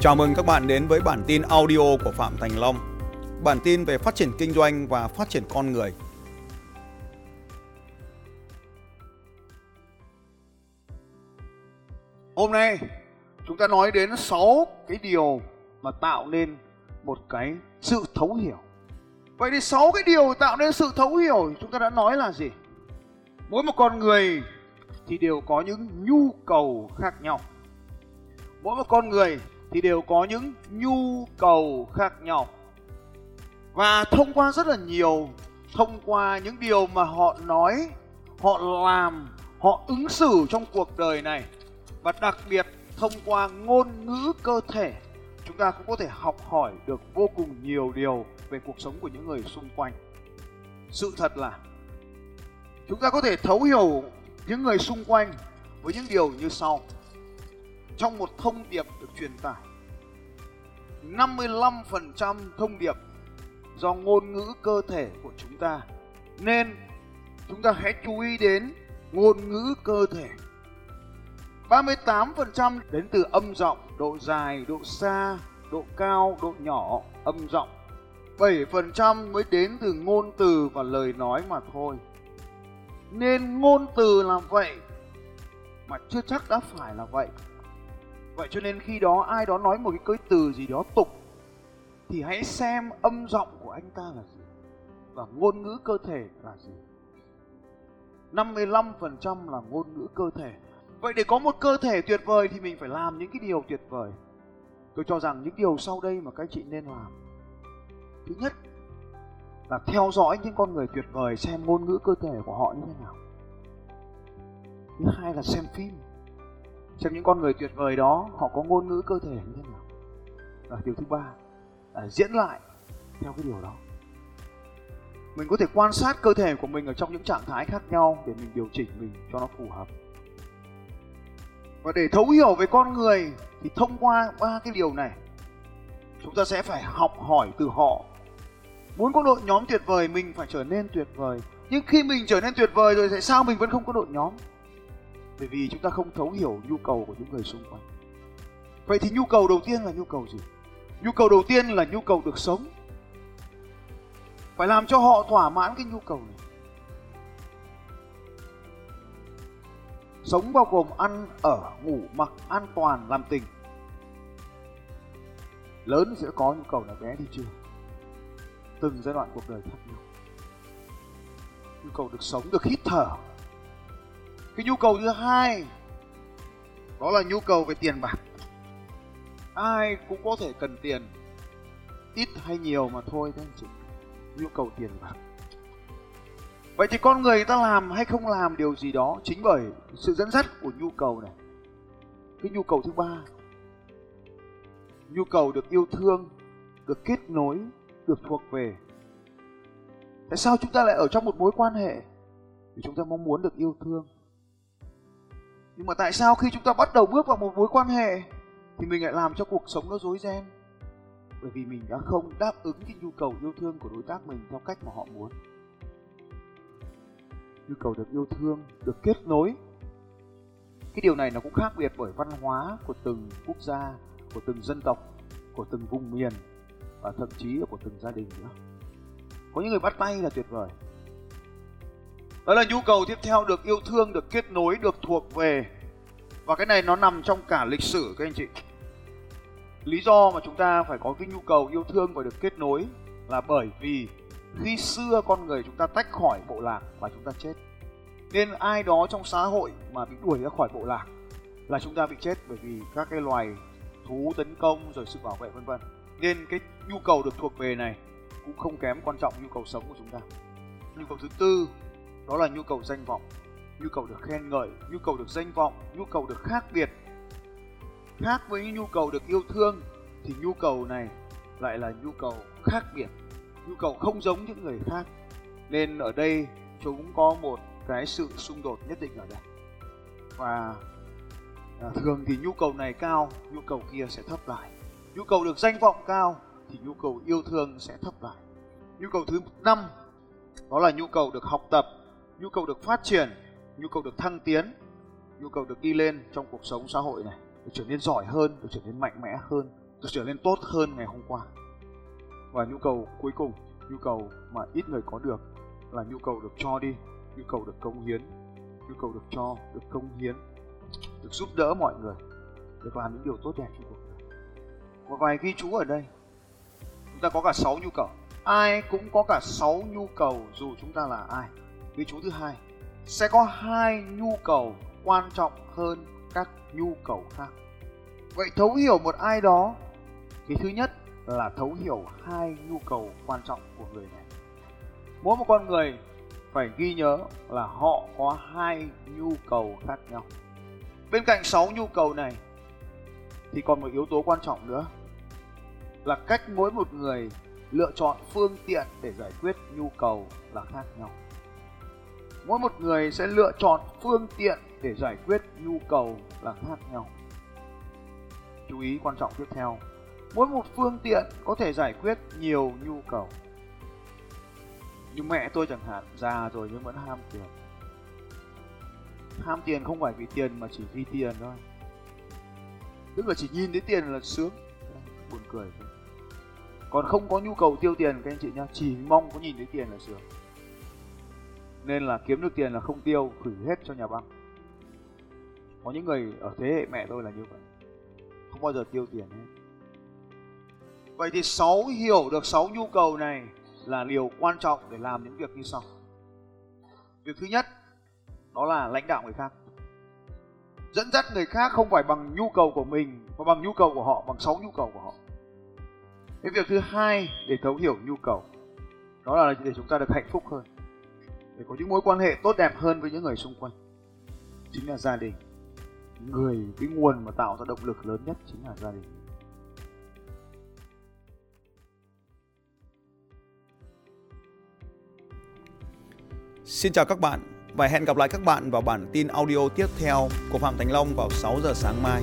Chào mừng các bạn đến với bản tin audio của Phạm Thành Long. Bản tin về phát triển kinh doanh và phát triển con người. Hôm nay, chúng ta nói đến 6 cái điều mà tạo nên một cái sự thấu hiểu. Vậy thì 6 cái điều tạo nên sự thấu hiểu chúng ta đã nói là gì? Mỗi một con người thì đều có những nhu cầu khác nhau. Mỗi một con người thì đều có những nhu cầu khác nhau. Và thông qua rất là nhiều, thông qua những điều mà họ nói, họ làm, họ ứng xử trong cuộc đời này và đặc biệt thông qua ngôn ngữ cơ thể chúng ta cũng có thể học hỏi được vô cùng nhiều điều về cuộc sống của những người xung quanh sự thật là chúng ta có thể thấu hiểu những người xung quanh với những điều như sau trong một thông điệp được truyền tải 55% thông điệp do ngôn ngữ cơ thể của chúng ta nên chúng ta hãy chú ý đến ngôn ngữ cơ thể 38% đến từ âm giọng, độ dài, độ xa, độ cao, độ nhỏ, âm giọng. 7% mới đến từ ngôn từ và lời nói mà thôi. Nên ngôn từ là vậy mà chưa chắc đã phải là vậy. Vậy cho nên khi đó ai đó nói một cái cái từ gì đó tục, thì hãy xem âm giọng của anh ta là gì và ngôn ngữ cơ thể là gì. 55% là ngôn ngữ cơ thể Vậy để có một cơ thể tuyệt vời thì mình phải làm những cái điều tuyệt vời. Tôi cho rằng những điều sau đây mà các chị nên làm. Thứ nhất là theo dõi những con người tuyệt vời, xem ngôn ngữ cơ thể của họ như thế nào. Thứ hai là xem phim trong những con người tuyệt vời đó, họ có ngôn ngữ cơ thể như thế nào. Và điều thứ ba là diễn lại theo cái điều đó. Mình có thể quan sát cơ thể của mình ở trong những trạng thái khác nhau để mình điều chỉnh mình cho nó phù hợp và để thấu hiểu về con người thì thông qua ba cái điều này, chúng ta sẽ phải học hỏi từ họ muốn có đội nhóm tuyệt vời, mình phải trở nên tuyệt vời nhưng khi mình trở nên tuyệt vời rồi tại sao mình vẫn không có đội nhóm bởi vì chúng ta không thấu hiểu nhu cầu của những người xung quanh vậy thì nhu cầu đầu tiên là nhu cầu gì nhu cầu đầu tiên là nhu cầu được sống phải làm cho họ thỏa mãn cái nhu cầu này Sống bao gồm ăn, ở, ngủ, mặc, an toàn, làm tình. Lớn sẽ có nhu cầu là bé đi chưa? Từng giai đoạn cuộc đời khác nhau. Nhu cầu được sống, được hít thở. Cái nhu cầu thứ hai đó là nhu cầu về tiền bạc. Ai cũng có thể cần tiền, ít hay nhiều mà thôi các anh chị. Nhu cầu tiền bạc Vậy thì con người ta làm hay không làm điều gì đó chính bởi sự dẫn dắt của nhu cầu này. Cái nhu cầu thứ ba, nhu cầu được yêu thương, được kết nối, được thuộc về. Tại sao chúng ta lại ở trong một mối quan hệ? Vì chúng ta mong muốn được yêu thương. Nhưng mà tại sao khi chúng ta bắt đầu bước vào một mối quan hệ, thì mình lại làm cho cuộc sống nó rối ren? Bởi vì mình đã không đáp ứng cái nhu cầu yêu thương của đối tác mình theo cách mà họ muốn. Nhu cầu được yêu thương, được kết nối. Cái điều này nó cũng khác biệt bởi văn hóa của từng quốc gia, của từng dân tộc, của từng vùng miền và thậm chí là của từng gia đình nữa. Có những người bắt tay là tuyệt vời đó là nhu cầu tiếp theo được yêu thương, được kết nối, được thuộc về. Và cái này nó nằm trong cả lịch sử, các anh chị. Lý do mà chúng ta phải có cái nhu cầu yêu thương và được kết nối là bởi vì khi xưa con người chúng ta tách khỏi bộ lạc và chúng ta chết. Nên ai đó trong xã hội mà bị đuổi ra khỏi bộ lạc là chúng ta bị chết bởi vì các cái loài thú tấn công rồi sự bảo vệ, vân vân. Nên cái nhu cầu được thuộc về này cũng không kém quan trọng nhu cầu sống của chúng ta. Nhu cầu thứ tư đó là nhu cầu danh vọng nhu cầu được khen ngợi nhu cầu được danh vọng nhu cầu được khác biệt khác với nhu cầu được yêu thương thì nhu cầu này lại là nhu cầu khác biệt nhu cầu không giống những người khác nên ở đây chúng có một cái sự xung đột nhất định ở đây và à, thường thì nhu cầu này cao nhu cầu kia sẽ thấp lại nhu cầu được danh vọng cao thì nhu cầu yêu thương sẽ thấp lại nhu cầu thứ năm đó là nhu cầu được học tập nhu cầu được phát triển, nhu cầu được thăng tiến, nhu cầu được đi lên trong cuộc sống xã hội này được trở nên giỏi hơn, được trở nên mạnh mẽ hơn, được trở nên tốt hơn ngày hôm qua. Và nhu cầu cuối cùng, nhu cầu mà ít người có được là nhu cầu được cho đi, nhu cầu được công hiến, nhu cầu được cho, được công hiến, được giúp đỡ mọi người được làm những điều tốt đẹp trong cuộc đời. Một vài ghi chú ở đây. Chúng ta có cả 6 nhu cầu. Ai cũng có cả 6 nhu cầu dù chúng ta là ai với chú thứ hai, sẽ có hai nhu cầu quan trọng hơn các nhu cầu khác. Vậy thấu hiểu một ai đó, thì thứ nhất là thấu hiểu hai nhu cầu quan trọng của người này. Mỗi một con người phải ghi nhớ là họ có hai nhu cầu khác nhau. Bên cạnh sáu nhu cầu này, thì còn một yếu tố quan trọng nữa, là cách mỗi một người lựa chọn phương tiện để giải quyết nhu cầu là khác nhau mỗi một người sẽ lựa chọn phương tiện để giải quyết nhu cầu là khác nhau. Chú ý quan trọng tiếp theo, mỗi một phương tiện có thể giải quyết nhiều nhu cầu. Như mẹ tôi chẳng hạn, già rồi nhưng vẫn ham tiền. Ham tiền không phải vì tiền mà chỉ vì tiền thôi. Tức là chỉ nhìn thấy tiền là sướng, buồn cười thôi. Còn không có nhu cầu tiêu tiền, các anh chị nhá, chỉ mong có nhìn thấy tiền là sướng nên là kiếm được tiền là không tiêu gửi hết cho nhà băng. Có những người ở thế hệ mẹ tôi là như vậy. Không bao giờ tiêu tiền hết. Vậy thì sáu hiểu được sáu nhu cầu này là điều quan trọng để làm những việc như sau. Việc thứ nhất, đó là lãnh đạo người khác. Dẫn dắt người khác không phải bằng nhu cầu của mình, mà bằng nhu cầu của họ, bằng sáu nhu cầu của họ. Cái việc thứ hai để thấu hiểu nhu cầu, đó là để chúng ta được hạnh phúc hơn để có những mối quan hệ tốt đẹp hơn với những người xung quanh. Chính là gia đình. Người, cái nguồn mà tạo ra động lực lớn nhất chính là gia đình. Xin chào các bạn và hẹn gặp lại các bạn vào bản tin audio tiếp theo của Phạm Thành Long vào 6 giờ sáng mai.